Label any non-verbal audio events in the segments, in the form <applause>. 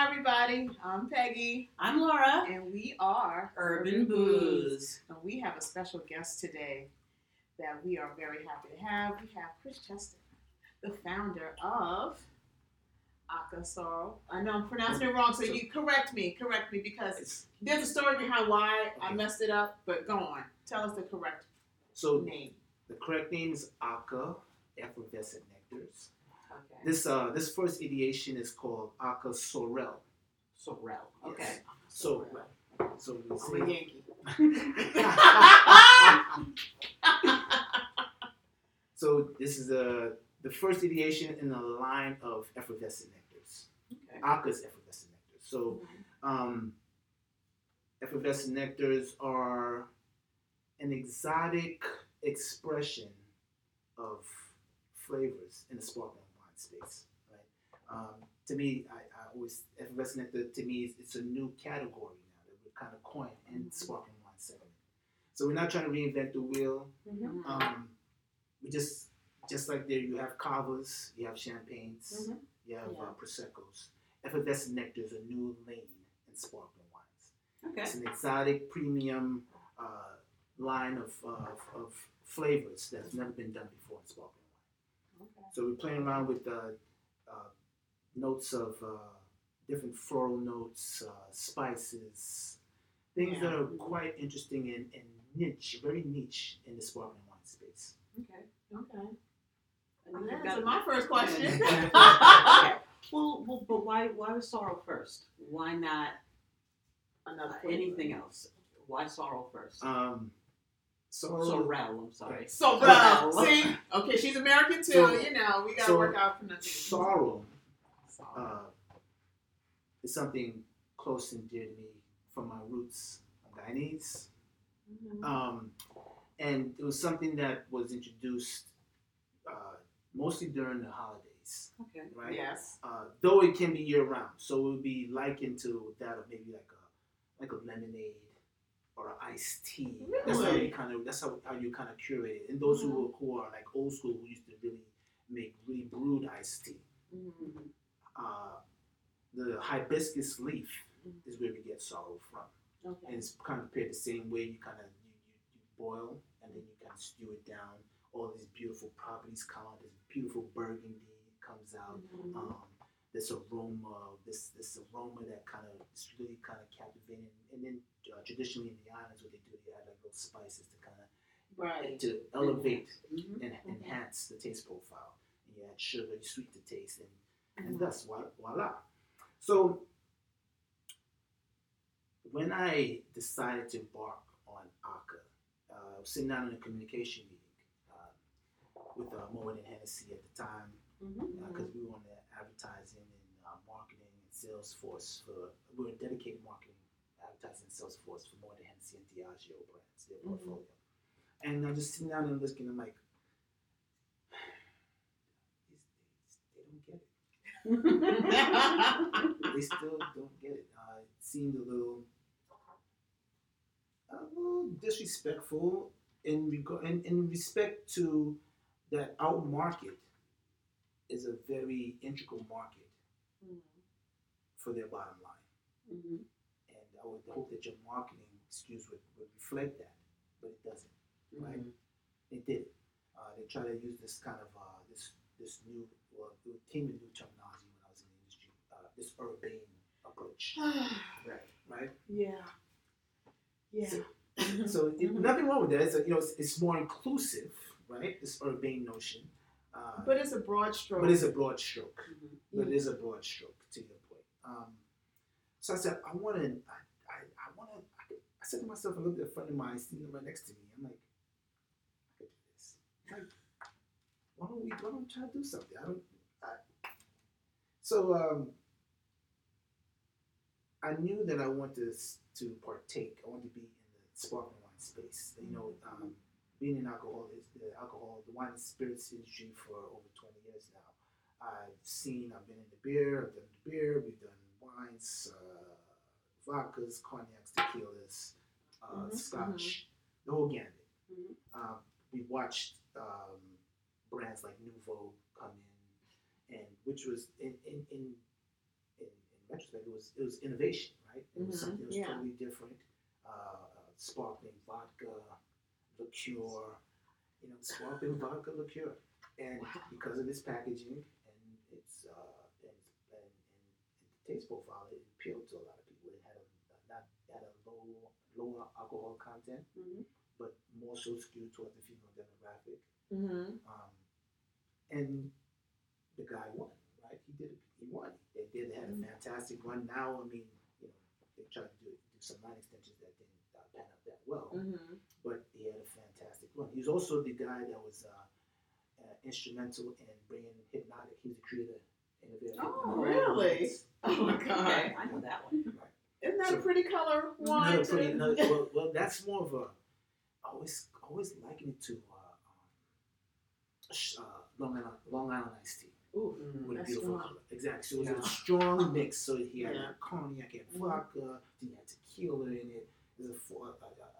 Hi, everybody. I'm Peggy, I'm Laura. and we are Urban Booze. And we have a special guest today that we are very happy to have. We have Chris Chester, the founder of Aka Sorrow. I know I'm pronouncing it wrong, so So- you correct me, correct me, because there's a story behind why I messed it up. But go on, tell us the correct So name. the correct name is Aka effervescent nectars. This uh this first ideation is called Aka Sorel. Sorrel. Yes. Okay. So so we I'm a Yankee. <laughs> so this is the the first ideation in a line of effervescent nectars. Okay. Aka's effervescent nectars. So um, effervescent nectars are an exotic expression of flavors in the sparkling wine space. Right? Um, to me, I, I always effervescent nectar to me is it's a new category now that we're kind of coined in the sparkling wine segment. So we're not trying to reinvent the wheel. Mhm. Um, we just just like there, you have cavas, you have champagnes, Mhm. you have Yeah. uh, proseccos. Effervescent nectar is a new lane in sparkling wines. Okay. It's an exotic premium uh, line of, of, of flavors that's never been done before in sparkling wine. Okay. So we're playing around with uh, uh, notes of uh, different floral notes, uh, spices, things that are quite interesting and, and niche, very niche in the sparkling wine space. Okay. Okay. And Well, you've that answered got- my first <laughs> question. Okay. <laughs> Well, well, but why? Why was sorrow first? Why not Another uh, anything else? Why sorrow first? Um, sorrow, Sorrel. I'm sorry. So, Well. uh, see, okay, she's American too. So- you know, we gotta so work out pronunciation. sorrow Sorrow. uh, is something close and dear to me from my roots. I'm Guyanese. Mhm. Um, and it was something that was introduced uh, mostly during the holidays, Okay. right? Yes. Uh, though it can be year round, so it would be likened to that of maybe like a like a lemonade or iced tea. That's how you kind of that's how, how you kind of curate it. And those who who are like old school who used to really make really brewed iced tea. Mhm. Uh, the hibiscus leaf Mhm. is where we get sorrow from. and it's kind of prepared the same way. You kind of you, you, you boil and then you kind of stew it down. All these beautiful properties come out. This beautiful burgundy comes out. Mhm. Um, this aroma, this this aroma that kind of is really kind of captivating. And then uh, traditionally in the islands, what they do, they add like little spices to kind of Right. to elevate Mhm. and enhance the taste profile. And you add sugar, you sweeten the taste, and Mhm. and thus voila. So when I decided to embark on ACA, uh, I was sitting down in a communication meeting uh, with uh, Moët and Hennessy at the time because we were on the advertising and uh, marketing and sales force for we were dedicated marketing, advertising and sales force for Moët and Hennessy and Diageo brands, their Mhm. portfolio. And I'm just sitting down and looking, I'm like, they don't get it <laughs> they still don't get it. Uh, it seemed a little, a little disrespectful in regard, in, in respect to that our market is a very integral market Mhm. for their bottom line, Mhm. and I would hope that your marketing excuse would, would reflect that, but it doesn't. Right? Mhm. It did. Uh, they try to use this kind of uh, this this new well, it came with new terminology when I was in the industry. Uh, this urbane approach, <sighs> right? Right. yeah. Yeah. So <clears throat> it, nothing wrong with that. It's a, you know it's, it's more inclusive, right? This urbane notion, uh, But it's a broad stroke. but it's a broad stroke. Mhm. But it is a broad stroke to your point. Um, so I said I want to. I, I, I want to. I, I said to myself, I looked at a friend of mine sitting right next to me. I'm like, I could do this. Like, why don't we? Why don't we try to do something? I don't. I, so um, I knew that I wanted to, to partake. I wanted to be in the sparkling wine space. You know, um, being in alcohol is the alcohol, the wine and spirits industry for over 20 years now. I've seen, I've been in the beer, I've done the beer, we've done wines, uh, vodkas, cognacs, tequilas, uh, Mhm, scotch, the whole gambit. Mhm. Um, we watched um, brands like Nuvo come in, and which was in in, in, in, in retrospect, it was it was innovation, right? It was Mhm, something that was yeah. totally different. Uh, sparkling vodka, liqueur, you know, sparkling vodka liqueur, and Wow. because of its packaging and its uh, and, and, and the taste profile, it appealed to a lot of people. It had a not had a low lower alcohol content, Mhm. but more so skewed towards the female demographic. Mhm. Um, and the guy won, right? He did. It he won. They did. They had a Mhm. fantastic run. Now, I mean, you know, they tried to do, do some line extensions that didn't uh, pan out that well, Mhm. But he had a fantastic run. He was also the guy that was uh, uh, instrumental in bringing Hpnotiq. He was the creator, innovator. of Oh, Hpnotiq. really? Oh my Okay, God! I know that one. Isn't that So- a pretty color wine? Another pretty, another, well, well, that's more of a. I always, always liken it to uh, um, uh, Long Island, Long Island iced tea. Ooh, with a beautiful strong. color. Exactly. So it was Yeah. a strong mix. So he had Yeah. cognac, he had Mhm. vodka, then he had tequila in it. There's a, fo- a, a, a, a, a, a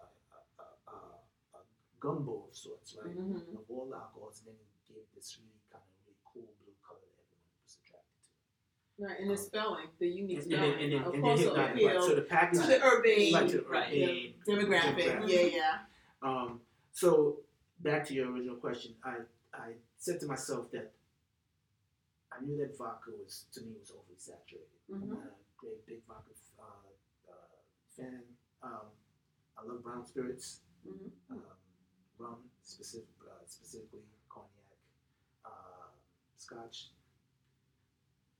gumbo of sorts, right? Mhm. Of all the alcohols, and then he gave this really kind of really cool blue color that everyone was attracted to. Right, and the spelling, the unique And, and, spelling, and, and course, hit will that, appeal right. So the to package, the urban, like to right, urban, the demographic. demographic. Yeah, yeah. Um, so back to your original question, I I said to myself that I knew that vodka was to me was overly saturated. I'm Mhm. not a great big vodka uh, uh, fan. Um, I love brown spirits, Mhm. um, rum specific, uh, specifically cognac, uh, scotch.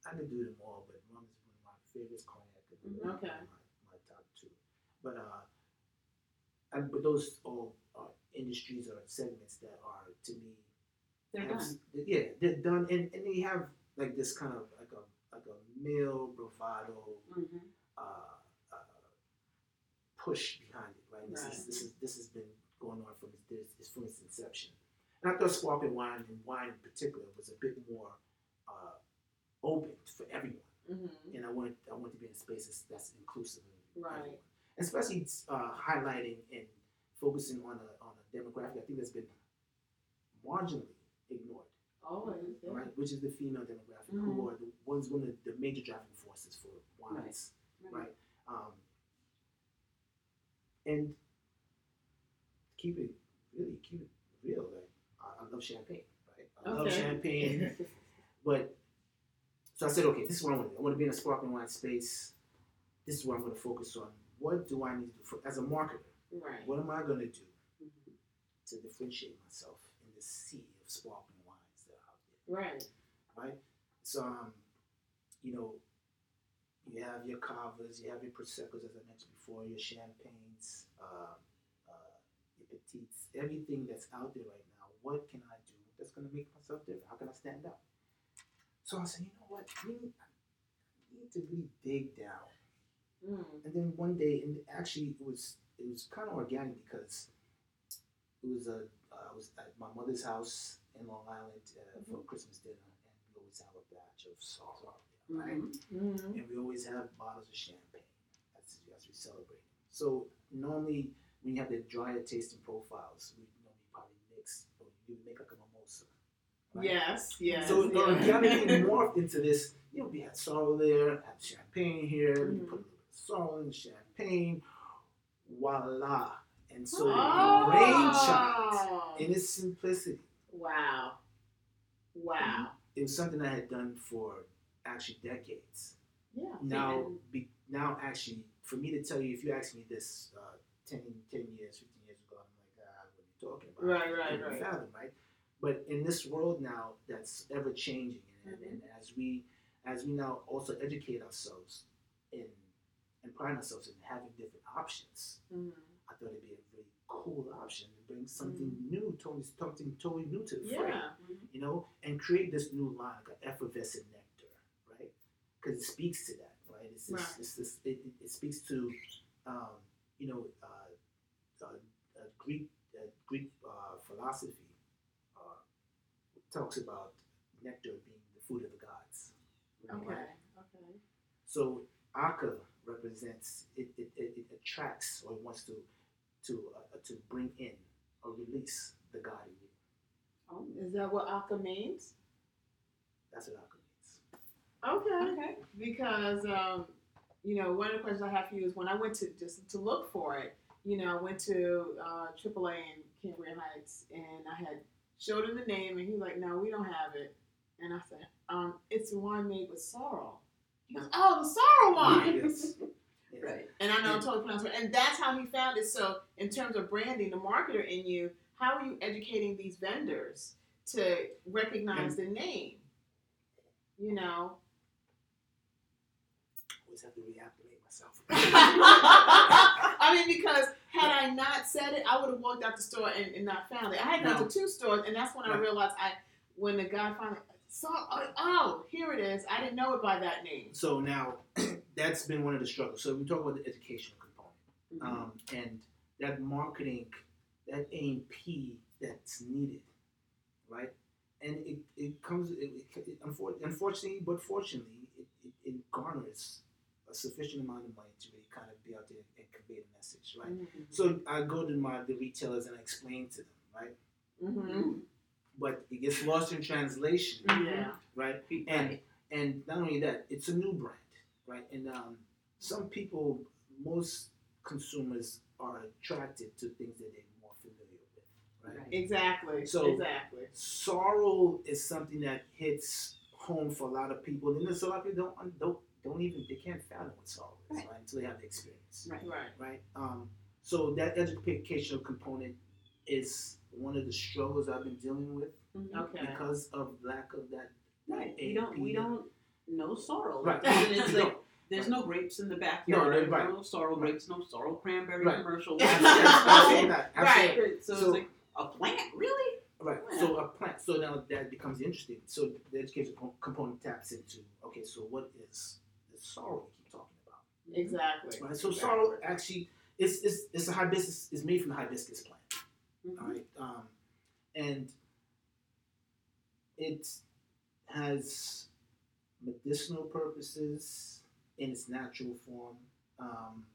I can do them all, but rum is one of my favorites. Cognac is Mhm. one of Okay. my, my top two. But uh, and but those all are industries or segments that are to me They're have done. Yeah, they're done, and, and they have like this kind of like a like a male bravado Mhm. uh, uh, push behind it, right? This Right. is this is this has been going on from its, this, it's from its inception. And I thought sparkling wine and wine in particular was a bit more uh, open for everyone, Mhm. and I wanted I wanted to be in spaces that's inclusive of Right. everyone, especially uh, highlighting and focusing on a on a demographic I think that's been marginally ignored Always. Yeah. right? Which is the female demographic, Mhm. who are the ones one of the major driving forces for wines, Right. right? Um, and keep it really keep it real. Like I, love champagne, right? I love Okay. champagne, <laughs> but so I said, okay, this is what I want to do. I want to be in a sparkling wine space. This is what I'm going to focus on. What do I need to do for, as a marketer? right. What am I going to do Mhm. to differentiate myself in this sea of sparkling wines that are out there? Right. right? So, um, you know, you have your cavas, you have your proseccos, as I mentioned before, your champagnes, uh, uh, your petites, everything that's out there right now. What can I do that's going to make myself different? How can I stand out? So I said, you know what? I need, I need to really dig down. Mm. And then one day, and actually, it was it was kind of organic because it was a uh, I was at my mother's house in Long Island uh, for Christmas dinner, and we always have a batch of sorrow, right? Mhm. Mhm. And we always have bottles of champagne as, as we celebrate. So normally, when you have the drier tasting profiles, we you make like a mimosa. right? Yes. Yes. So it yeah. organically <laughs> morphed into this. You know, we had sorrow there, had champagne here. We Mhm. put a little sorrow in champagne. Voila! And so Oh. the brainchild, in its simplicity, Wow. Wow. it was something I had done for actually decades. Yeah. Now, be, now actually, for me to tell you, if you ask me this uh, 10, 10 years, 15 years ago, I'm like, ah, what are you talking about? Right, right, right. Fathom, right? But in this world now, that's ever changing, and, Mhm. and as we as we now also educate ourselves in and pride ourselves in having different options, Mhm. I thought it'd be a really cool option to bring something new, totally something totally new to the fray Yeah. you know, and create this new line, like an effervescent nectar, right? Because it speaks to that, right? It's this, Right. it's this, it, it, it speaks to, um, you know, uh, uh, uh, Greek uh, Greek uh, philosophy uh, talks about nectar being the food of the gods. Okay. right? Okay. So Aka represents it, it, it, it attracts or wants to to uh, to bring in or release the God in you. Oh, is that what Aka means? That's what Aka means. Okay. Okay. Because um, you know, one of the questions I have for you is when I went to just to look for it, you know, I went to uh, AAA in Cambria Heights and I had showed him the name and he's like, No, we don't have it. And I said, um, it's a wine made with sorrel. He goes, Oh, the sorrel wine. <laughs> Yes. Right. And I know I'm totally pronounced it. And that's how he found it. So, in terms of branding, the marketer in you, how are you educating these vendors to recognize the name? You know? Always have to reactivate myself. <laughs> <laughs> I mean, because had I not said it, I would have walked out the store and, and not found it. I had gone No. to two stores, and that's when I realized I, when the guy finally saw, oh, oh, here it is. I didn't know it by that name. So now, <clears throat> that's been one of the struggles. So we talk about the educational component, Mm-hmm. um, and that marketing, that A and P that's needed, right? And it, it comes, it, it, it, unfortunately, but fortunately, it, it, it garners a sufficient amount of money to really kind of be out there and convey the message, right? Mm-hmm. So I go to my the retailers and I explain to them, right? Mm-hmm. But it gets lost in translation, Yeah. right? Right. And and not only that, it's a new brand, right? And um, some people, most consumers are attracted to things that they're more familiar with, right? Right. Exactly. So- exactly. Sorrow is something that hits home for a lot of people, and there's a lot of people don't don't don't even they can't fathom what sorrow is, right? Right. Until they have the experience, Right. Right. right? Um, so that educational component is one of the struggles I've been dealing with Mhm. Okay. because of lack of that. Right. A We don't. We don't know sorrel. Right. And <laughs> it's <laughs> No. like there's no grapes in the backyard. No, there's right. no sorrel Right. grapes. No sorrel cranberry Right. commercial. <laughs> Absolutely not. Absolutely Right. So, So- it's like a plant, really? Right. So a plant. So now that becomes interesting. So the education component taps into okay. So what is the sorrow we keep talking about? Exactly. Right. So sorrow actually is is it's a hibiscus is made from the hibiscus plant. Mhm. All right. Um, and it has medicinal purposes in its natural form. Um,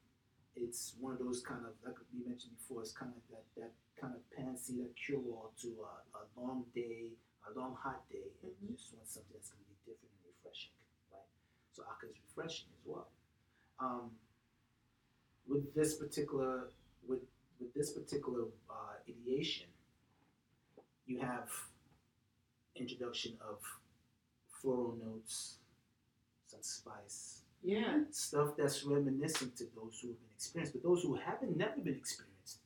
it's one of those kind of like we mentioned before. It's kind of that that kind of panacea, that cure all to a, a long day, a long hot day, and you just want something that's going to be different and refreshing, right? So Aka is refreshing as well. Um, with this particular with with this particular uh, ideation, you have introduction of floral notes, some spice, Yeah. stuff that's reminiscent to those who have been experienced, but those who haven't never been experienced,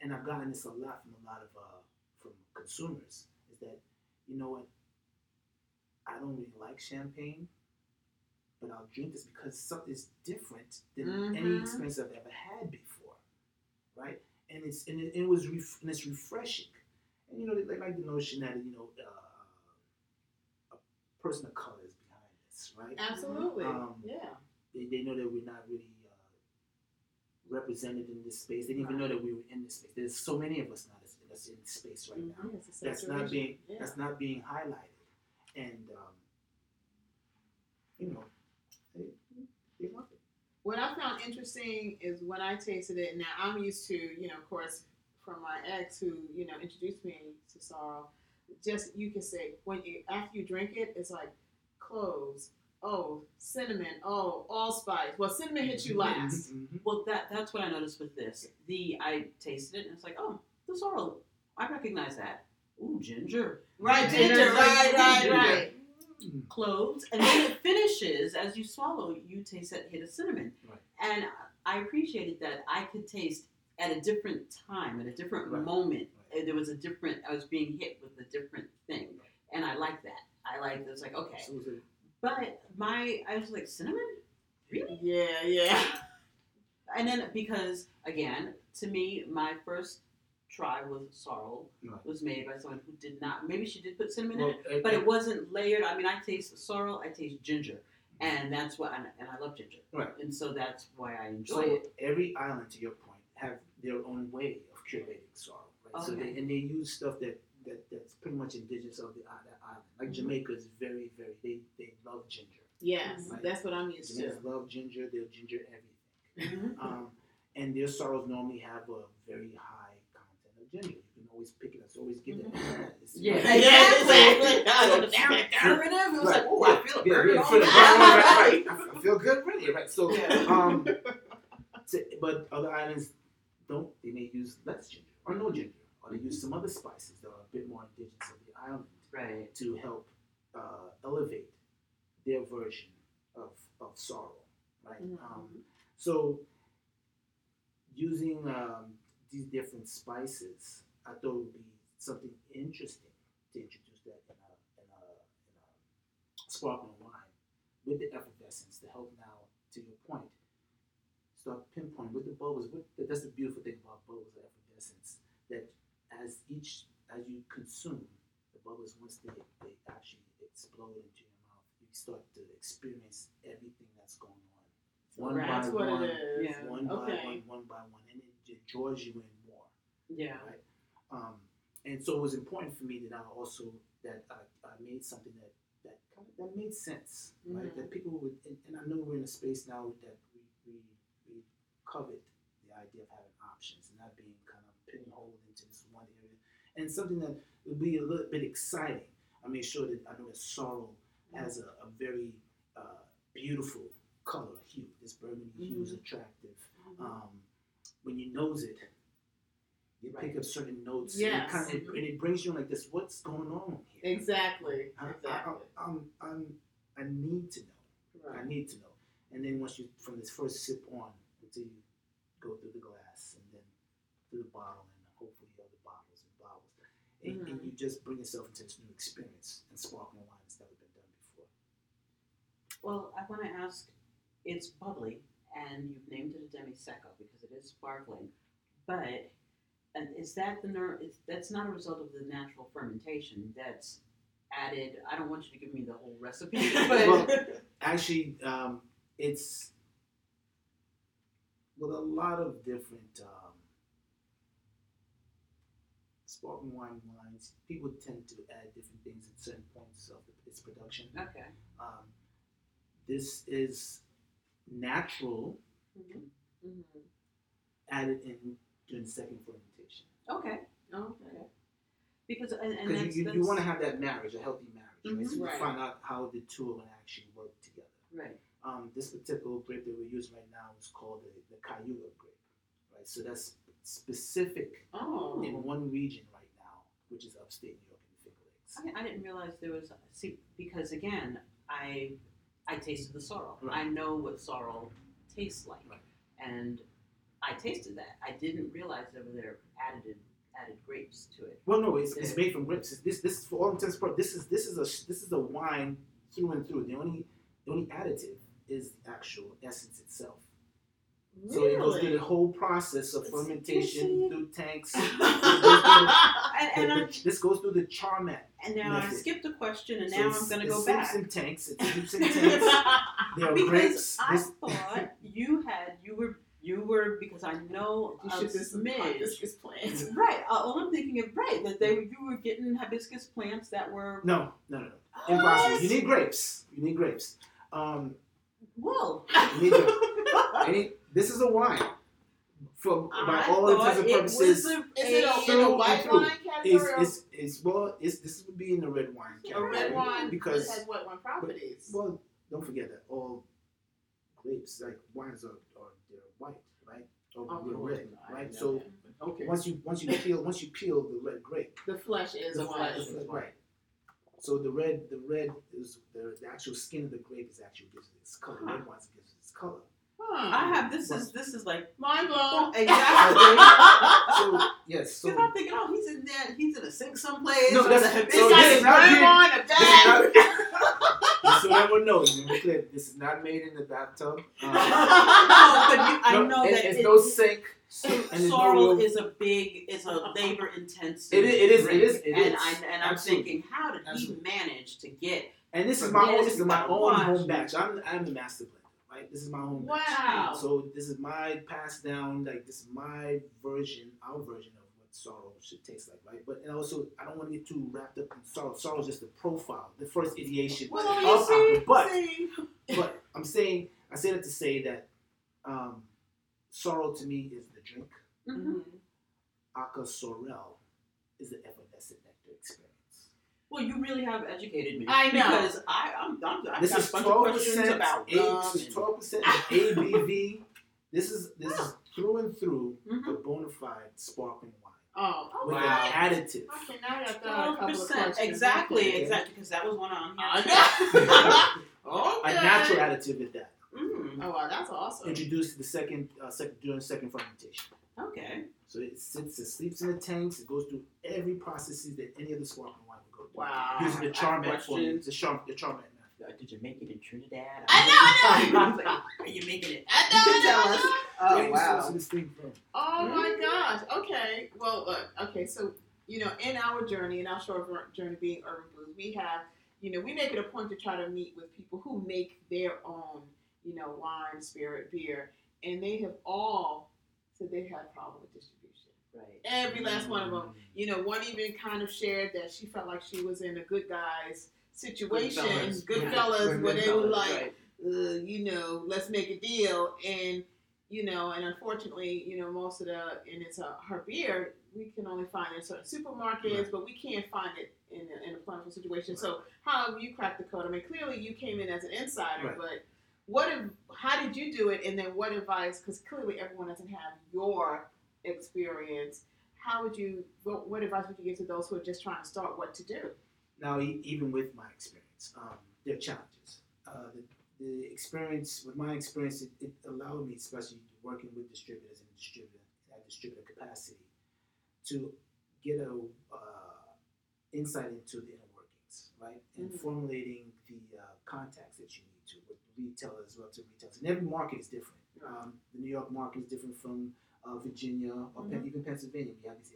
and I've gotten this a lot from a lot of uh, from consumers, is that you know what? I don't really like champagne, but I'll drink this because something's different than any Mhm. experience I've ever had before, right? And it's and it, it was ref- and it's refreshing, and you know they, they like the notion that you know uh, a person of color is behind this, right? Absolutely. Um, yeah. they, they know that we're not really uh, represented in this space. They didn't even know that we were in this space. There's so many of us now that's, that's in this space right now. It's a That's not being Yeah. that's not being highlighted, and um, you know, they, they love it. What I found interesting is when I tasted it. Now I'm used to, you know, of course, from my ex who, you know, introduced me to sorrow. Just you can say when you after you drink it, it's like cloves. Oh, cinnamon. Oh, allspice. Well, cinnamon hits you last. Mhm. Well, that that's what I noticed with this. The I tasted it and it's like, oh, the sorrel. I recognize that. Ooh, ginger. Right, And ginger. Right, right, ginger. right. Mm. cloves, and then it finishes as you swallow. You taste that hit of cinnamon, Right. and I appreciated that I could taste at a different time, at a different Right. moment. Right. There was a different. I was being hit with a different thing, and I like that. I like. It was like okay, So, so but my I was like cinnamon, really? Yeah, yeah. And then because again, to me, my first try with sorrel Right. was made by someone who did not. Maybe she did put cinnamon in well, it, but it wasn't layered. I mean, I taste sorrel, I taste ginger, and that's what, and, and I love ginger, Right. And so that's why I enjoy So it. every island, to your point, have their own way of curating sorrel. right? So they, and they use stuff that, that that's pretty much indigenous of the uh, that island. Like Mhm. Jamaica is very, very they they love ginger. Yes, Right. that's what I'm used to. Jamaicans love ginger. They'll ginger everything. Mhm. Um, and their sorrows normally have a very high ginger. You can always pick it up. It's always give it. It's- Yeah, exactly. exactly. Derivative. It was like, oh, I feel a Yeah, burn yeah, on feel it. that. Right, right. <laughs> I feel good already, right? So, Yeah. um, <laughs> so- but other islands don't. They may use less ginger or no ginger, or they use some other spices that are a bit more indigenous of the island Right. to help uh, elevate their version of, of sorrow, right? Mhm. Um, so using um, these different spices, I thought would be something interesting to introduce that in a, in a, in a sparkling wine with the effervescence to help now, to your point, start pinpointing with the bubbles. With the, that's the beautiful thing about bubbles, the effervescence, that as each, as you consume the bubbles, once they, they actually explode into your mouth, you start to experience everything that's going on. One That's by what one. Yeah. one by Okay. one, one by one, and it, it draws you in more. Yeah. Right. Um, and so it was important for me that I also that I, I made something that that kind of, that made sense, right? Mhm. That people would, and, and I know we're in a space now that we we, we covet the idea of having options and not being kind of pigeonholed into this one area, and something that would be a little bit exciting. I made sure that I know that sorrow has a, a very uh, beautiful color hue. This burgundy hue is Mhm. attractive. Um, when you nose it, you pick up certain notes. Yes. And it, kind of, and it brings you like this. What's going on here? Exactly. I, Exactly. I, I'm, I'm, I need to know. I need to know. And then once you, from this first sip on, until you go through the glass and then through the bottle and hopefully other bottles and bottles, and, and Mhm. you just bring yourself into this new experience. And sparkling wine has never been done before. Well, I want to ask. It's bubbly, and you've named it a demi secco because it is sparkling. But and is that the ner- is, That's not a result of the natural fermentation. That's added. I don't want you to give me the whole recipe, <laughs> but Well, <laughs> actually, um, it's with a lot of different um, sparkling wine wines. People tend to add different things at certain points of its production. okay. Um, this is natural, Mhm. Mhm. added in during the second fermentation. Okay. Okay. Because and, and that's, you, you, you want to have that marriage, a healthy marriage, right? Mhm. So you Right. find out how the two are going to actually work together. right. um, this particular grape that we're using right now is called the, the Cayuga grape, right? So that's specific Oh. in one region right now, which is upstate New York and the Finger Lakes. I, I didn't realize there was see because again I I tasted the sorrel. Right. I know what sorrel tastes like, Right. and I tasted that. I didn't realize there were there added added grapes to it. Well, no, it's, it's made from grapes. This this for all intents and purposes, this is this is a this is a wine through and through. The only the only additive is the actual essence itself. So it goes through the whole process of It's fermentation fishy. through tanks. And, and, The- this goes through the charmat. and now I skipped a question, and So now I'm going to go back in tanks. It in <laughs> tanks. There are because grapes. I This- thought you had you were you were because I know You a should just smidge. hibiscus plants. <laughs> Right. Uh, all I'm thinking of right that they you were getting hibiscus plants that were No, no, no, no. Impossible. You need grapes. You need grapes. Um, Well, you need grapes. <laughs> Any, this is a wine. For by I all thought intents and purposes, was a, Is it a, Through in a white wine it's, category? or it's, it's well, it's this would be in the red wine a category red wine because it has what one properties? well, don't forget that all grapes like wines are, are they're white, right? Or Oh, they're red, right? So that. okay, once you once you peel once you peel the red grape, the flesh is the white. flesh is right. So the red, the red is the, the actual skin of the grape is actually gives it its color. Huh. Red wine gives it its color. Huh. I have this is this is like mind blown. <laughs> exactly. <laughs> So yes, so Because I'm thinking, oh, he's in there, he's in a sink someplace. No, that's- the so This hibiscus- guy this is is not red being- wine, a this is bag. not, <laughs> so everyone knows. Let me clear. This is not made in the bathtub. Um, no, but you, I no, know it- that it's it, no sink. so, and there's no is a big, is a labor intensive. It is- it is- it drink. is- it and is. I and I'm Absolutely. thinking, how did Absolutely. he manage to get? And this is my own. this This is my own home batch. I'm I'm the master blender, right? This is my own batch. Wow. So this is my passed down, like this is my version, our version of what sorrow should taste like, right? But and also, I don't want to get too wrapped up in sorrow. Sorrow is just the profile, the first ideation Well, of you see. But see. but I'm saying I say that to say that um, sorrow to me is the drink. Mm-hmm. Mhm. Aka Sorel is the effervescent nectar experience. Well, you really have educated me. I know. because I, I'm, I'm I've This is twelve percent about rum. and- Twelve percent ABV. <laughs> This is this is <laughs> through and through Mhm. the bona fide sparkling wine Oh, okay. with Wow. an additive. Okay, now I got a Twelve couple of percent, questions. exactly, Okay. exactly, because that was one on here. I <laughs> know. A natural additive at that. Mm, Oh wow, that's awesome. Introduced the second, uh, second during second fermentation. okay. So it sits, it sleeps in the tanks. It goes through every processes that any other sparkling wine would go. Wow. Using the charm have Charmat formula, questions. the charm, the Charmat method. Uh, did you make it in Trinidad? I know, I know. <laughs> Are you making it? I know, I Tell know, I us. Oh Where wow. sourcing this thing from? Oh my Mm. gosh. Okay. Well, look. Okay. So, you know, in our journey, in our short journey being Urban Booze, we have, you know, we make it a point to try to meet with people who make their own, you know, wine, spirit, beer, and they have all said they had a problem with distribution. Right. Every last one of them. Mm. You know, one even kind of shared that she felt like she was in a good guys situation, Goodfellas. Goodfellas, Right. where they were like, right. you know, let's make a deal. And, you know, and unfortunately, you know, most of the, and it's a, her beer, we can only find it in certain supermarkets, Right. but we can't find it in a, in a plentiful situation. So, how have you cracked the code? I mean, clearly you came in as an insider, but what, if, how did you do it? And then what advice, because clearly everyone doesn't have your experience. How would you, what, what advice would you give to those who are just trying to start what to do? Now, e- even with my experience, um, there are challenges. Uh, the, the experience, with my experience, it, it allowed me, especially working with distributors and distributor at distributor capacity, to get a uh, insight into the inner workings, right, and Mhm. formulating the uh, contacts that you need to with retailers, relative to retailers, and every market is different. Um, the New York market is different from uh, Virginia or Pen- Mhm. even Pennsylvania. We have these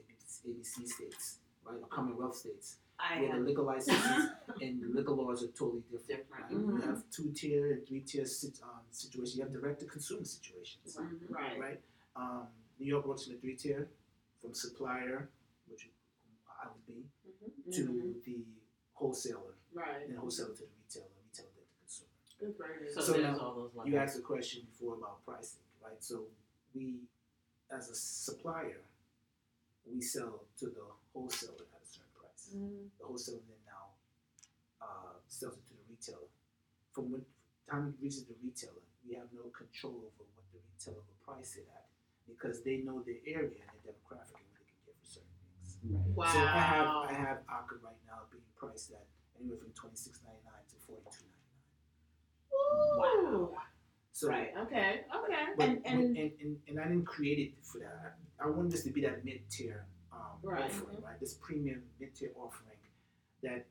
ABC states, right, or Commonwealth states I where the liquor licenses <laughs> and the liquor laws are totally different. different. Right? Mhm. You have two tier and three tier sit, um, situations. You have direct to consumer situations, Mhm. Right. right? Um, New York works in a three tier, from supplier, which I would be, to Mhm. the wholesaler, Right. and wholesaler to the retailer, retailer to the consumer. Good gracious. So, So now, all those. You asked a question before about pricing, right? So we, as a supplier, we sell to the wholesaler at a certain price. Mhm. the wholesaler then now uh, sells it to the retailer. From when time it reaches the retailer, we have no control over what the retailer will price it at because they know their area and their demographic and what they can get for certain things. Right. Wow. So I have I have Aka right now being priced at anywhere from twenty six ninety nine to forty two ninety nine. Ooh. So Right. Okay. Okay. but, And- and- and, and, and I didn't create it for that. I, I wanted this to be that mid tier um, Right. offering, right? This premium mid tier offering that,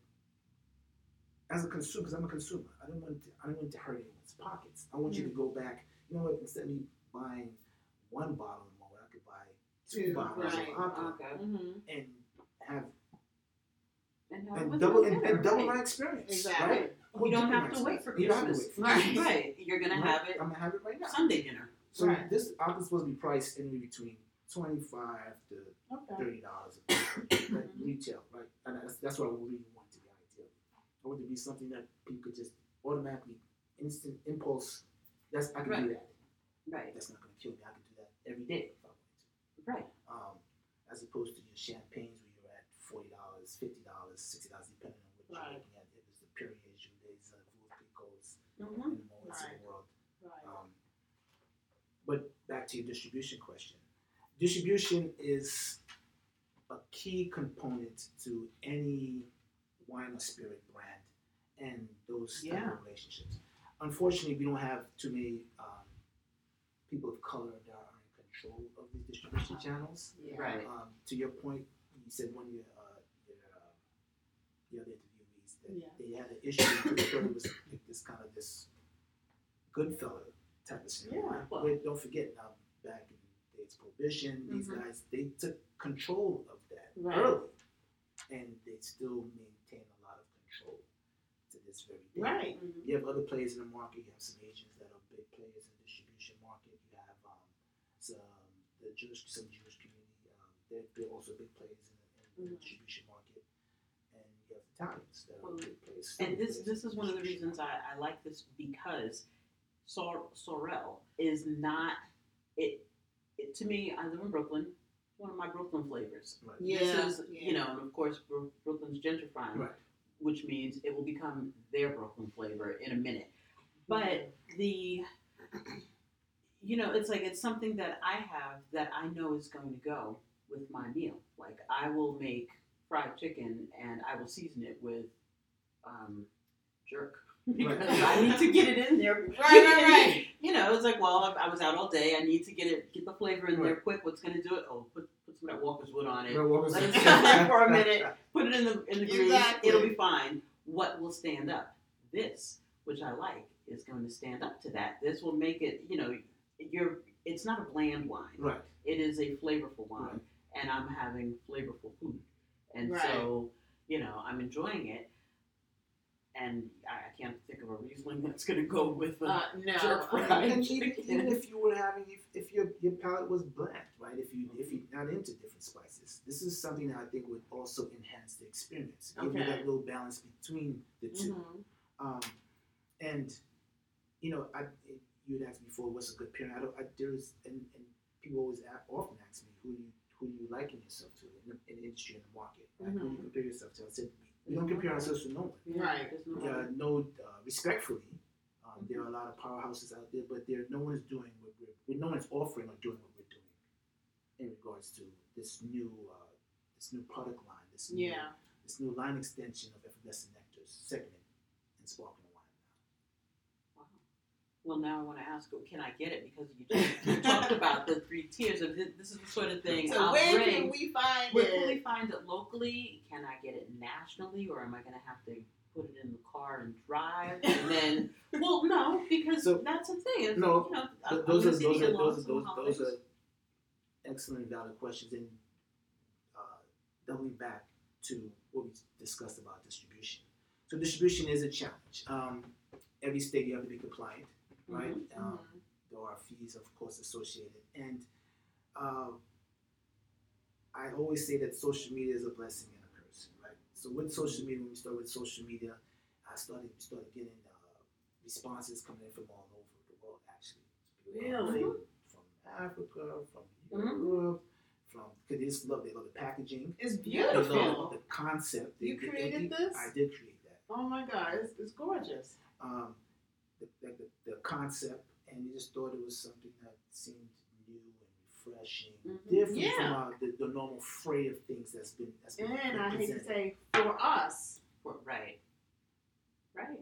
as a consumer, because I'm a consumer, I don't want to, I don't want to hurt anyone's pockets. I want you to Mm. go back. You know what? Instead of me buying one bottle of Moet, I could buy two, Two, bottles right. of Aka Okay. Mhm. and have And, and double and, and double my experience. Exactly. Right? You don't have to wait for experience. You don't have to Christmas. wait for Right. Christmas. Right. You're gonna Right? have it I'm gonna have it right now. Sunday dinner. So Right. this Aka is supposed to be priced anywhere between twenty five to Okay. thirty dollars like retail, right? And that's, that's what I really want to be ideal. I want it to be something that people could just automatically, instant impulse. That's I can do that. Right. That's not going to kill me. I can do that every day if I want to. Right. Um, as opposed to your champagnes where you're at forty dollars, fifty dollars, sixty dollars, depending on what Right. you're looking at. If it's the Perrier-Jouëts, Veuve Clicquots, Mm-hmm. and the moments Right. world. Right. Um, but back to your distribution question. Distribution is a key component to any wine or spirit brand and those type Yeah. of relationships. Unfortunately, we don't have too many um, people of color that are in control of these distribution channels. Yeah. Right. Um, to your point, you said one of your, uh, your, uh, the other interviewees that Yeah. they had an issue because thought it was like this kind of this good fella type of scenario. Yeah. Well- But don't forget now, back in the days prohibition, these Mhm. guys they took control of that Right. early, and they still maintain a lot of control to this very day. Right. Mm-hmm. You have other players in the market. You have some agents that are big players in the distribution market. You have um, some the Jewish, some Jewish community. Um, they're, they're also big players in the, in Mhm. distribution market, and you that are Well, big. And this this is one of the reasons I, I like this because Sor- Sorel is not it, it to me I live in Brooklyn one of my Brooklyn flavors. Right. Yeah, This is, yeah. you know, and of course, Brooklyn's gentrifying, Right. which means it will become their Brooklyn flavor in a minute. But the, you know, it's like it's something that I have that I know is going to go with my meal. Like I will make fried chicken and I will season it with um, jerk <laughs> because I need to get it in there. <laughs> Right, right, <laughs> right. You know, it's like, well, I was out all day. I need to get it, get the flavor in there quick. What's going to do it? Oh, put put some of that Walkerswood on it. Let it? it sit there for a minute. Put it in the in the grease. Exactly. It'll be fine. What will stand up? This, which I like, is going to stand up to that. This will make it. You know, you're. It's not a bland wine. Right. It is a flavorful wine, Right. and I'm having flavorful food, and Right. so you know I'm enjoying it. And I, I can't think of a Riesling that's going to go with a Uh, no. jerk I mean, fry. And even, if you were having, if, if your your palate was bland, right? If you if you're not into different spices, this is something that I think would also enhance the experience, give you that little balance between the 2 Mhm. Um, and you know, I it, you had asked before what's a good pairing. I don't. I, there's and, and people always a- often ask me who do you who you liken yourself to in the, in the industry and the market. Right? Who do you Mhm. compare yourself to? I said we don't compare ourselves to no one. Yeah, Right. there's no- Uh, no, uh, respectfully, um, there are a lot of powerhouses out there, but there no one is doing what we're, no one's offering or doing what we're doing in regards to this new uh, this new product line, this new, Yeah. this new line extension of effervescent nectars, segment in sparkling. Well, now I want to ask, can I get it? Because you just you talked <laughs> about the three tiers of this, this is the sort of thing So I'll where bring. can we find Where can we it? find it locally? Can I get it nationally, or am I going to have to put it in the car and drive? And then, <laughs> well, no, because So- that's the thing. No, you know, Th- those are those are those those those are excellent valid questions and uh, doubling back to what we discussed about distribution. So distribution is a challenge. Um, every state you have to be compliant, right? Mhm. Um, there are fees, of course, associated, and uh, I always say that social media is a blessing and a curse, right? So with social media, when we started with social media, I started started getting uh, responses coming in from all over the world, actually. Really? From, from Africa, from Mhm. Europe, from because they just love they love the packaging, It's they love beautiful. the concept. They- You they- created they- this? I did create that Oh my God, it's, it's gorgeous. um, the, the, the, the concept, and we just thought it was something that seemed new and refreshing, Mhm. different Yeah. from uh, the, the normal fray of things that's been that's been, And I hate to say, for us, Well, right, right.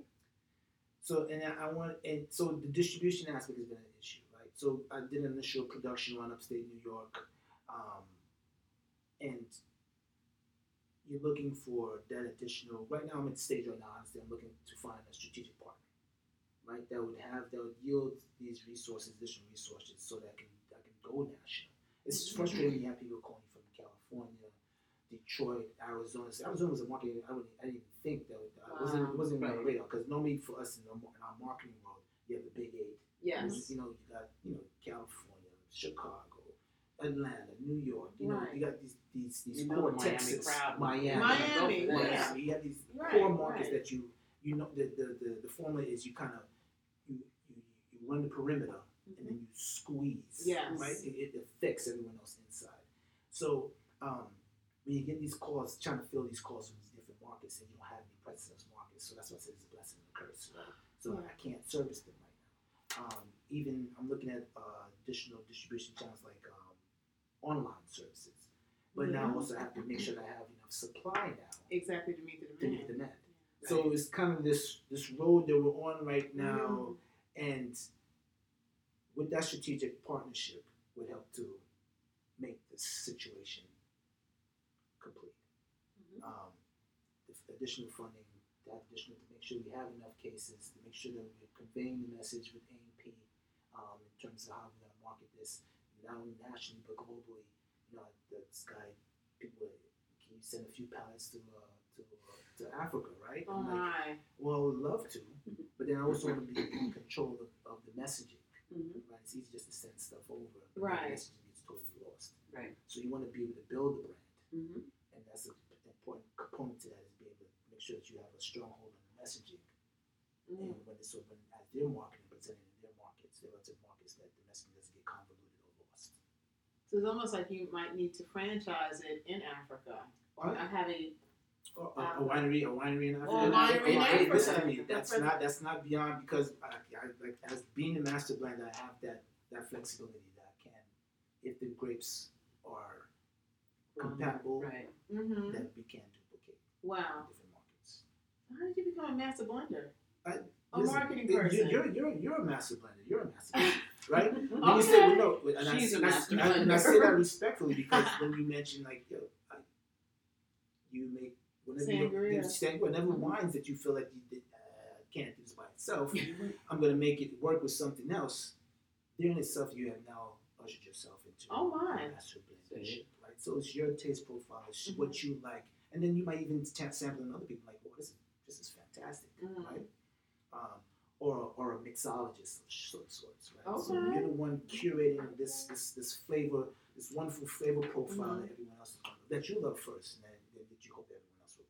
So and I I want and so the distribution aspect has been an issue, right? So I did an initial production run upstate New York, um, and you're looking for that additional. Right now, I'm at the stage right now. Honestly, I'm looking to find a strategic partner, right? That would have that would yield these resources, additional resources, so that I can I can go national. It's frustrating when you have people calling from California, Detroit, Arizona. So Arizona was a market I, wouldn't, I didn't even think that would, I wasn't it wasn't even on the radar because normally for us in, the, in our marketing world, you have the big eight. yes. You know, you got you know California, Chicago, Atlanta, New York. You know, Right. you got these these these You know core the Miami Texas, crowd. Miami, Miami, Go for it. yeah. You have these Right, core markets right. that you you know the the, the, the formula is you kind of run the perimeter and then you squeeze. Yes. Right. It, it affects everyone else inside. So um, when you get these calls, trying to fill these calls from these different markets, and you don't have any presence in those markets, so that's why I said it's a blessing and a curse. Right? So Yeah. I can't service them right now. Um, even I'm looking at uh, additional distribution channels like um, online services, but now I Mhm. also have to make sure that I have enough supply now Exactly to meet the to meet demand. demand. So it's kind of this this road that we're on right now, and with that strategic partnership would help to make this situation complete. Mhm. Um, the additional funding, that additional to make sure we have enough cases, to make sure that we're conveying the message with A&P um, in terms of how we're going to market this, not only nationally but globally. You know, the sky people, can you send a few pallets to uh, to to Africa, right? Oh like, my. well, I would love to, but then I also want to be in control of, of the messaging. Mhm. Right? It's easy just to send stuff over. Right. The messaging gets totally lost. Right. So you want to be able to build the brand, Mhm. and that's an important component to that is be able to make sure that you have a stronghold on the messaging. Mm. And when it's open as their marketing presenting in their markets, their relative markets, that the messaging doesn't get convoluted or lost. So it's almost like you might need to franchise it in Africa or have a Or, a, a winery, a winery in Africa. Or a winery in Or- hey, Africa. Listen to me. That's not that's not beyond because I, I, like as being a master blender, I have that that flexibility that I can, if the grapes are compatible, Right. mm-hmm. then we can duplicate Wow. different markets. How did you become a master blender? I- a Listen, marketing person. You're you're you're a master blender. You're a master blender, <laughs> right? When you Okay. say well, no, and I, She's a and I- master and I- and I say that <laughs> respectfully because when you mention like yo, I, you make whenever you Sangria. you sang- whenever wines that you feel like you did, uh, can't do this by itself, I'm gonna make it work with something else. There in itself, you have now ushered yourself into Oh, my. master blendership, right? So it's your taste profile, it's what you like, and then you might even t- sample in other people like, oh, this is this is fantastic, Mm. right? Um, or or a mixologist of sort sorts, right? So you're the one curating this this this flavor, this wonderful flavor profile Mhm. that everyone else that you love first, and then that that you hope everyone else will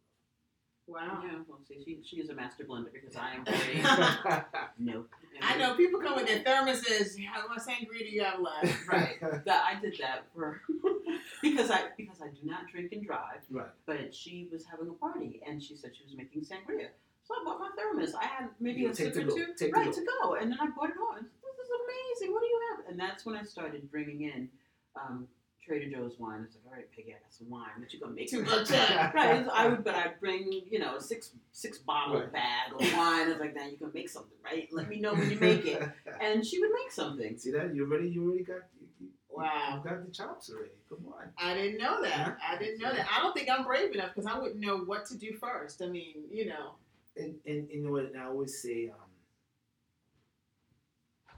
Wow. Yeah, well, see, she, she is a master blender because I am <laughs> very <laughs> love. no. I know people come with their thermoses. How much sangria do you have left? Right. That I did that for <laughs> because I because I do not drink and drive. Right. But she was having a party and she said she was making sangria. So I bought my thermos. I had maybe You a sip or two, Take right to go, and then I brought it home. This is amazing. What do you have? And that's when I started bringing in um, Trader Joe's wine. It's like, all right, Peggy, I got some wine. What you gonna make? <laughs> Too much. right. I would, but I'd bring you know six six bottle Right. bag of wine. I was like, now you can make something, right? Let me know when you make it. <laughs> And she would make something. See that? You already you already got you, you, Wow. you got the chops already. Come on. I didn't know that. I didn't know that. I don't think I'm brave enough because I wouldn't know what to do first. I mean, you know. And and you know what? I always say, um,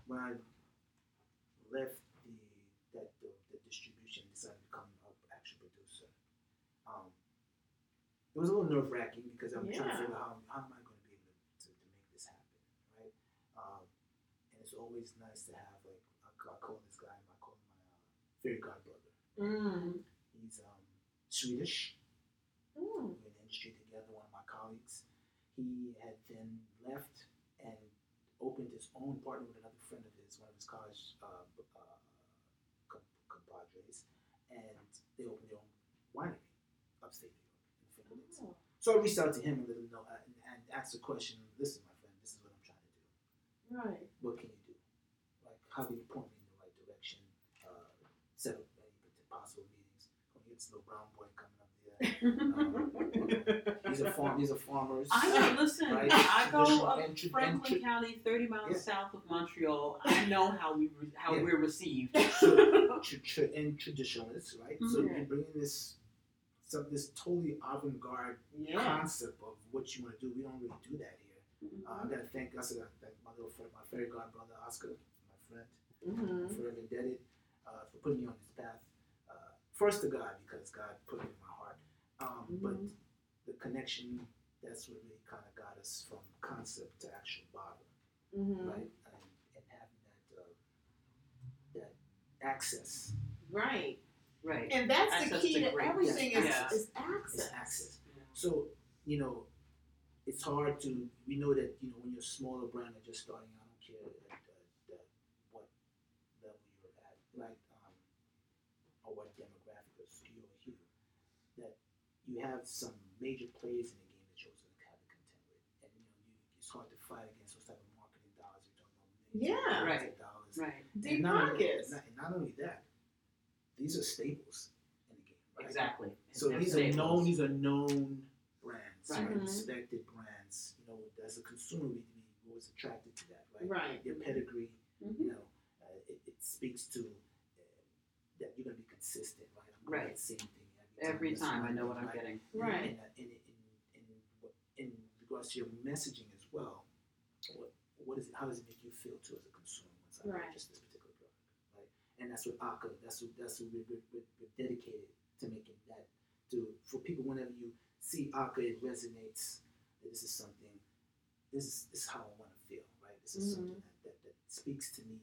when I left the that the, the distribution, decided to become an actual producer. Um, it was a little nerve wracking because I'm trying to Yeah. figure out how, how am I going to be able to, to, to make this happen, right? Um, and it's always nice to have like I, I call this guy, I call him my uh, fairy godbrother. Mm. He's um, Swedish. Mm. we were in the industry together, one of my colleagues. He had then left and opened his own partner with another friend of his, one of his college uh, uh, compadres, and they opened their own winery upstate New York in the Finger Lakes. Oh. So I reached out to him and let him know uh, and, and asked the question: Listen, my friend, this is what I'm trying to do. Right. What can you do? Like, how can you point me in the right direction? Uh, set up possible meetings. Gonna get this little brown boy coming up there. <laughs> These are farm. These are farmers. I know. Listen, Right. I go up and tra- Franklin and County, thirty miles Yeah. south of Montreal. I know how we re- how Yeah. we're received. So, and traditionalists, right? So Mhm. you're bringing this, some this totally avant-garde Yeah. concept of what you want to do. We don't really do that here. Mm-hmm. Uh, I gotta thank, I said, I thank my little friend, my fairy godbrother Oscar, my friend. Mm-hmm. I'm forever indebted uh, for putting me on this path. Uh, first to God, because God put it in my heart. Um, But Mhm. the connection, that's what really kind of got us from concept to actual bottle, Mm-hmm. right? And, and having that uh, that access Right. Right. And that's the key to to everything yes, is, yeah. is is access. access. So, you know, it's hard to, we know that, you know, when you're a smaller brand or just starting out, I don't care at, at, at what level you're at, like, Um, or what demographic or skew or hue, that you have some major players in the game that you're also going to have to contend with. And, you know, you, it's hard to fight against those type of marketing dollars. You're talking about millions Yeah. of Right. dollars. Right. Deep And not pockets. and not, and not only that, these are staples in the game, right? Exactly. So They're these are known. These are known brands, Right. right? Mhm. Respected brands. You know, as a consumer, we, we was attracted to that, right? Right. Your pedigree. Mhm. You know, uh, it, it speaks to uh, that you're gonna be consistent, right? I'm Right. get the same thing Every That's time I know what I'm right? getting. Right. And, uh, in, in, in, in regards to your messaging as well, what, what is it, how does it make you feel too as a consumer once I Right. purchase this particular product, right? And that's what Aka, that's what that's what we're, we're, we're, dedicated to making that. To for people, whenever you see Aka, it resonates. That this is something. This is this is how I want to feel, right? This is something that, that that speaks to me.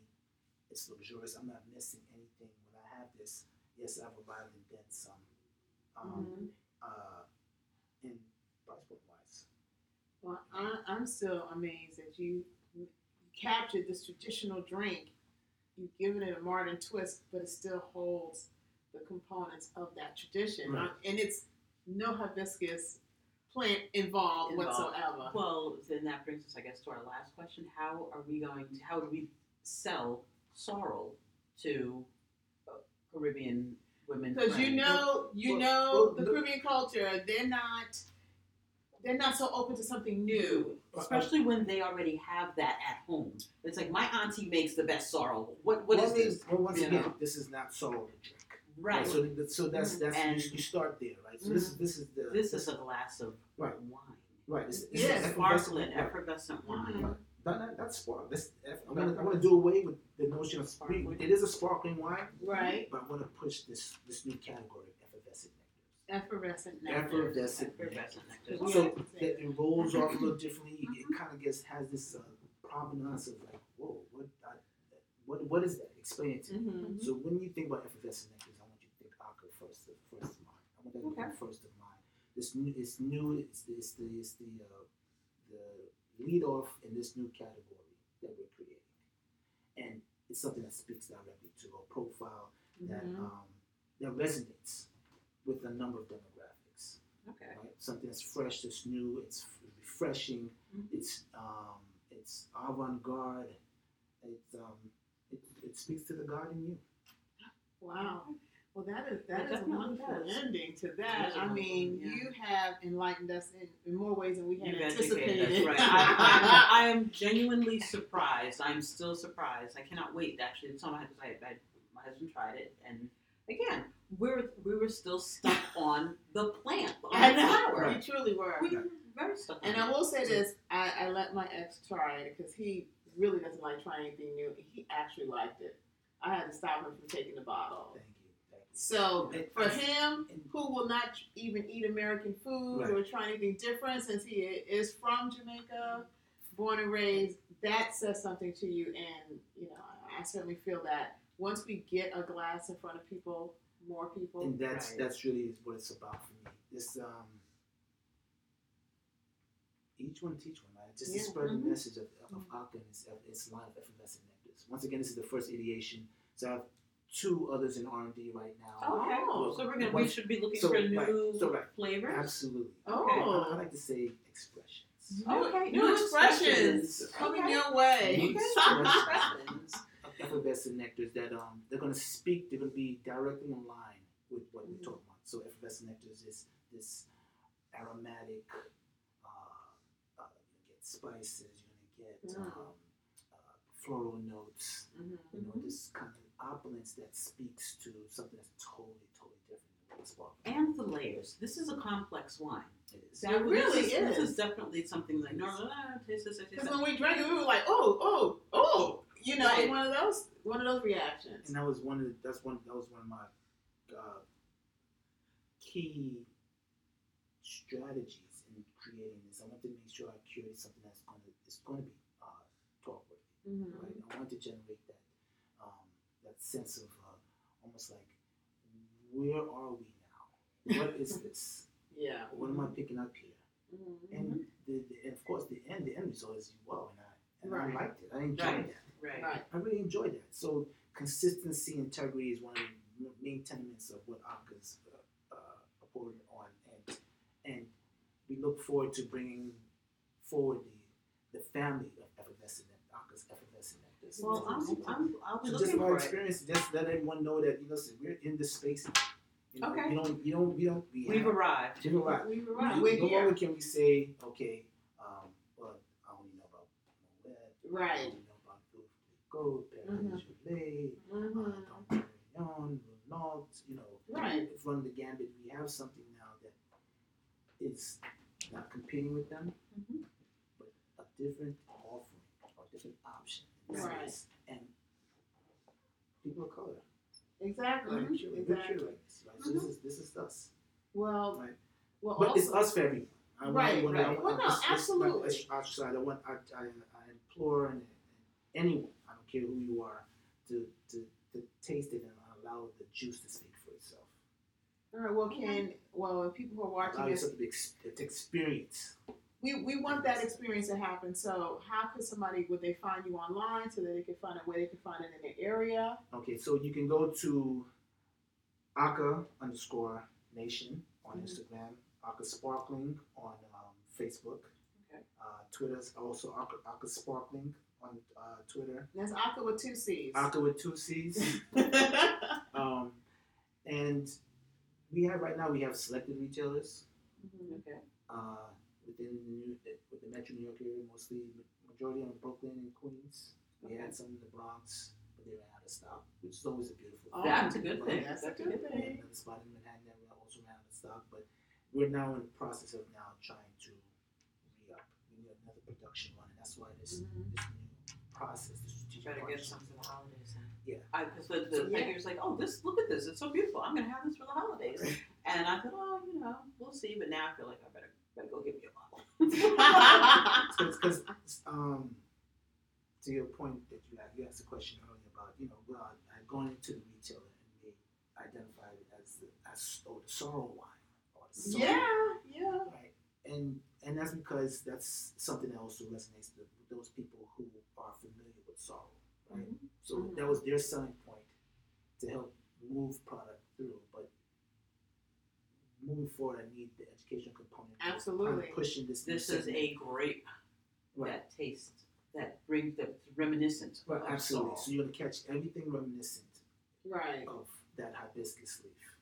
It's luxurious. I'm not missing anything when I have this. Yes, I've arrived and then some. Um, Mhm. uh, in price point wise. Well, I, I'm still amazed that you captured this traditional drink you've given it a modern twist, but it still holds the components of that tradition, Right. Uh, and it's no hibiscus plant involved, Involved. whatsoever. Well, then that brings us, I guess, to our last question. How are we going to, how do we sell sorrel to uh, Caribbean women? Because you know, you well, know, well, the look- Caribbean culture, they're not, they're not so open to something new. Uh, uh, especially when they already have that at home. It's like my auntie makes the best sorrel. What what well, is this? Well, once You again, know. this is not sorrel to drink. Right. So, so that's mm-hmm. that's And- you, you start there, right? So this mm-hmm. is this is the This is a glass of Right. wine. right. This, this Yeah, Sparkling, effervescent- right. effervescent mm-hmm. wine. Mhm. Not, not, not spark. This, I'm gonna, I'm gonna do away with the notion of sparkling. It is a sparkling wine, Right. but I'm gonna push this this new category Effervescent nectar. Effervescent Effervescent nectar. nectar. So that it rolls off a little differently. It kind of gets has this uh, provenance of like, whoa, what, I, what, what is that? Explain it to me. Mm-hmm. So when you think about effervescent nectars, I want you to think Aka first, of- first of mind. I want that to Okay. be first of mind. This new, it's new. It's the, it's the, it's the, uh, the lead off in this new category that we're creating, and it's something that speaks directly to a profile that Mhm. um, that resonates with a number of demographics. Okay. Right? Something that's fresh, that's new. It's refreshing. Mhm. It's um, it's avant-garde. It um, it, it speaks to the God in you. Wow. Well, that is It that is a wonderful does. ending to that. that. is a I wonderful mean, yeah. you have enlightened us in, in more ways than we had You've anticipated. educated right. <laughs> I, I, I am genuinely surprised. I'm still surprised. I cannot wait actually to tell my husband. I, I, my husband tried it, and again, we're we were still stuck <laughs> on the plant, on I the flower. You truly were. We were very stuck. And it. I will say this: I, I let my ex try it because he really doesn't like trying anything new. He actually liked it. I had to stop him from taking the bottle. Thank you. Thank you. So And- for him, who will not even eat American food Right. or try anything different, since he is from Jamaica, born and raised, that says something to you. And you know, I, I certainly feel that once we get a glass in front of people, more people. and that's Right. that's really what it's about for me. This um, each one teach one, right? Just Yeah. to spread Mhm. the message of, of Aka and its, of its line of effervescent nectars. Once again, this is the first ideation. So I have two others in R and D right now. Okay. Oh. so we're gonna we should be looking So, for right, new so, right. flavors. Absolutely. Oh. I, I like to say expressions. New, Okay, new new expressions expressions. coming Okay. your way. New <laughs> expressions of effervescent nectars that um they're gonna speak. They're gonna be directly in line with what Mhm. we're talking about. So effervescent nectars is this aromatic. Uh, uh, you get spices. You're gonna get Mhm. um, uh, floral notes. Mhm. You know Mhm. this kind of opulence that speaks to something that's totally, totally different than what's sparkling. And the layers. This is a complex wine. It is. That- really this is, This is. is definitely something like no, no, no, taste this, taste Because when we drank it, we were like, oh, oh, oh. You know, one of those, one of those reactions. and that was one of the, that's one that was one of my uh, key strategies in creating this. I want to make sure I curate something that's going to it's going to be uh, talk worthy, Mhm. right? I want to generate that um, that sense of uh, almost like where are we now? What is <laughs> this? Yeah. What am I picking up here? Mhm. And the, the and of course the end the end result is wow, and I and Right. I liked it. I enjoyed Right. that. Right. Right. I really enjoyed that. So consistency, integrity is one of the main tenements of what Aka's uh, uh, on, and and we look forward to bringing forward the the family of effervescent Aka's effervescent. Well, I'm, I'm, I'll be so just looking my it. experience, just let everyone know that you know so we're in this space. You know, Okay. you don't, you don't, we don't, we We've have, arrived. We've arrived. We were no, right. We're no here. longer can we say, okay, um, well, I only know about Moët, Right. Only know about Blue Gold, Perrier-Jouët, Mhm. uh, Dom Perignon, Ruinart, you know, Right. run the gambit. We have something now that is not competing with them, Mhm. but a different offering or different option. Right. case. And people of color, Exactly. right? We're Exactly. right? So this is this is us. Well, Right. well, But also, it's us for everyone. I want- Right, I want- right. I want- Well, no, this- this- absolutely. I want, I, I, I implore and, and anyone, I care who you are, to, to, to taste it and allow the juice to speak for itself. all right. Well, can well, if people who are watching Allow this, yourself to, be ex- to experience we, we want that experience to happen. So how could somebody would they find you online so that they can find it where they can find it in their area? Okay, so you can go to Aka underscore Nation on Mhm. Instagram, Aka Sparkling on um, Facebook. Okay. Uh, Twitter's also Aka, Aka Sparkling on uh, Twitter. That's Aka with two C's. Aka with two C's. <laughs> um, and we have right now we have selected retailers Mhm. Okay. uh, within the New, with the Metro New York area, mostly majority in Brooklyn and Queens. We had some in the Bronx, but they ran out of stock, which is always a beautiful. Oh, thing. That's a good thing. That's a That's a good We thing. another spot in Manhattan that we also ran out of stock, but we're now in the process of now trying to re up. We need another production run, and that's why this Mhm. this new process, strategic Try to get partnership. some for the holidays. Then. Yeah. Because the the Yeah. figure's like, oh, this look at this, it's so beautiful. I'm gonna have this for the holidays. And I thought, oh, you know, we'll see. But now I feel like I better better go get me a bottle. <laughs> because um, to your point that you had, you asked a question earlier about you know well I going into the retailer and they identified it as the as oh, the sorrel wine or the sorrel, Yeah, yeah. right and and that's because that's something that also resonates with those people who are familiar with sorrel right so Mhm. that was their selling point to help move product through but moving forward I need the education component of kind of Absolutely. pushing this this is segment. a grape Right. that tastes that brings the reminiscent. Right, absolutely. sorrel. So you're gonna catch everything reminiscent Right. of that hibiscus leaf,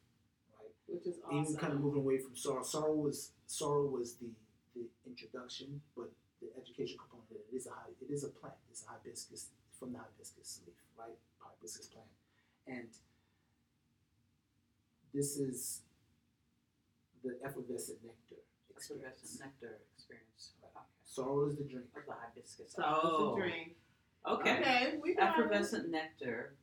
right? Which is awesome. Even kind of moving away from sorrel. Sorrel was sorrel was the the introduction, but the education component it is a hi- it is a plant. It's a hibiscus from the hibiscus leaf, right? Hibiscus plant, and this is the effervescent nectar experience. Effervescent nectar experience. Okay. Sorrel is the drink. Of the hibiscus. So oh. it's a drink. Okay. Okay, we got it. Effervescent nectar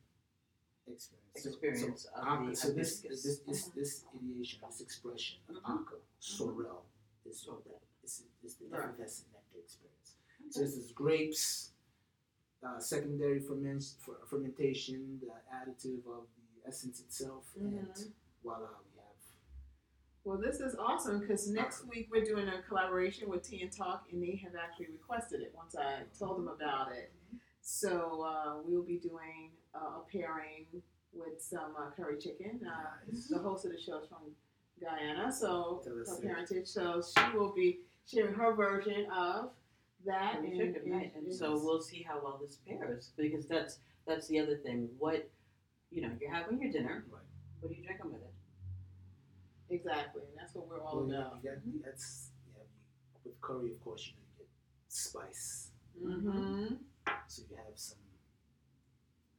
experience. So- experience so, of Aka- the so this, hibiscus. this this this ideation, this expression of Mhm. Aka, sorrel, is Sorrel. that is it's the Right. effervescent nectar experience. So this is grapes, uh, secondary ferment, fer- fermentation, the additive of the essence itself, and Mhm. voila, we have. Well, this is awesome because next week we're doing a collaboration with Tea and Talk, and they have actually requested it once I told them about it. So uh, we'll be doing uh, a pairing with some uh, curry chicken. Uh, Nice. the host of the show is from Guyana, so her it. parentage. So she will be sharing her version of that. Curry and, chicken, right? And and- so we'll see how well this pairs because that's that's the other thing. What you know, you're having your dinner. Right. What are you drinking with it? exactly, and that's what we're all Well, you, about. you got, that's yeah. You, with curry, of course, you know you get spice, Mm-hmm. so you have some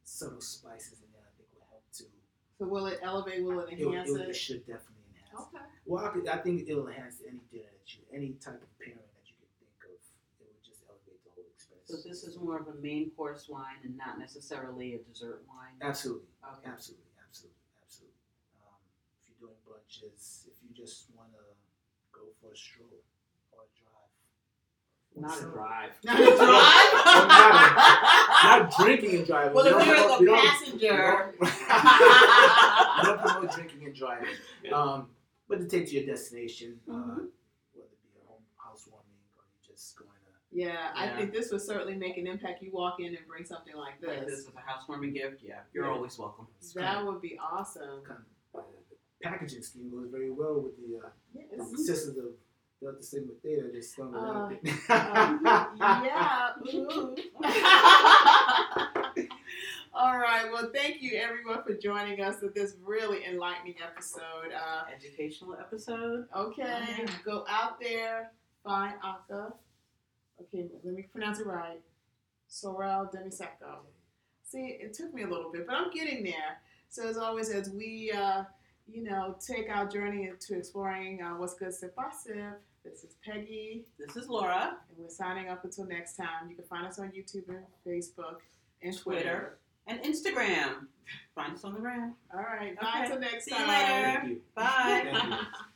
subtle spices in there. I think will help too. So will it elevate? Will it It, enhance it, it? it should definitely enhance. Okay. Well, I, could, I think it'll enhance any dinner that you, any type of pairing that you could think of. It would just elevate the whole experience. So this is more of a main course wine and not necessarily a dessert wine. absolutely, Okay. absolutely, absolutely, absolutely. Um, if you're doing brunches, if you just want to go for a stroll or a drive, Not a So- drive. <laughs> Not a drive. <laughs> not drinking and driving. Well, if you're the passenger. don't- <laughs> don't promote drinking and driving. Um, but to take to your destination, uh, Mhm. whether it be a home housewarming or you just going Yeah, I Yeah. think this would certainly make an impact. You walk in and bring something like Like this. this is a housewarming gift. Yeah, you're Yeah. always welcome. That would be awesome. kind of uh, the packaging scheme goes very well with the uh, Yes. the sisters of Delta Sigma Theta. Just thrown it Uh, out. Yeah. <laughs> All right. Well, thank you everyone for joining us at this really enlightening episode. Uh, Educational episode. okay, go out there, find Aka. Okay, let me pronounce it right. Sorrel Demiseco. See, it took me a little bit, but I'm getting there. So as always, as we, uh, you know, take our journey into exploring uh, what's good to passive, this is Peggy, This is Laura. and we're signing up until next time. You can find us on YouTube and Facebook and Twitter. Twitter. And Instagram. Find us on the gram. All right, bye Okay. until next See you time. later. Thank you. Bye. Thank you. <laughs>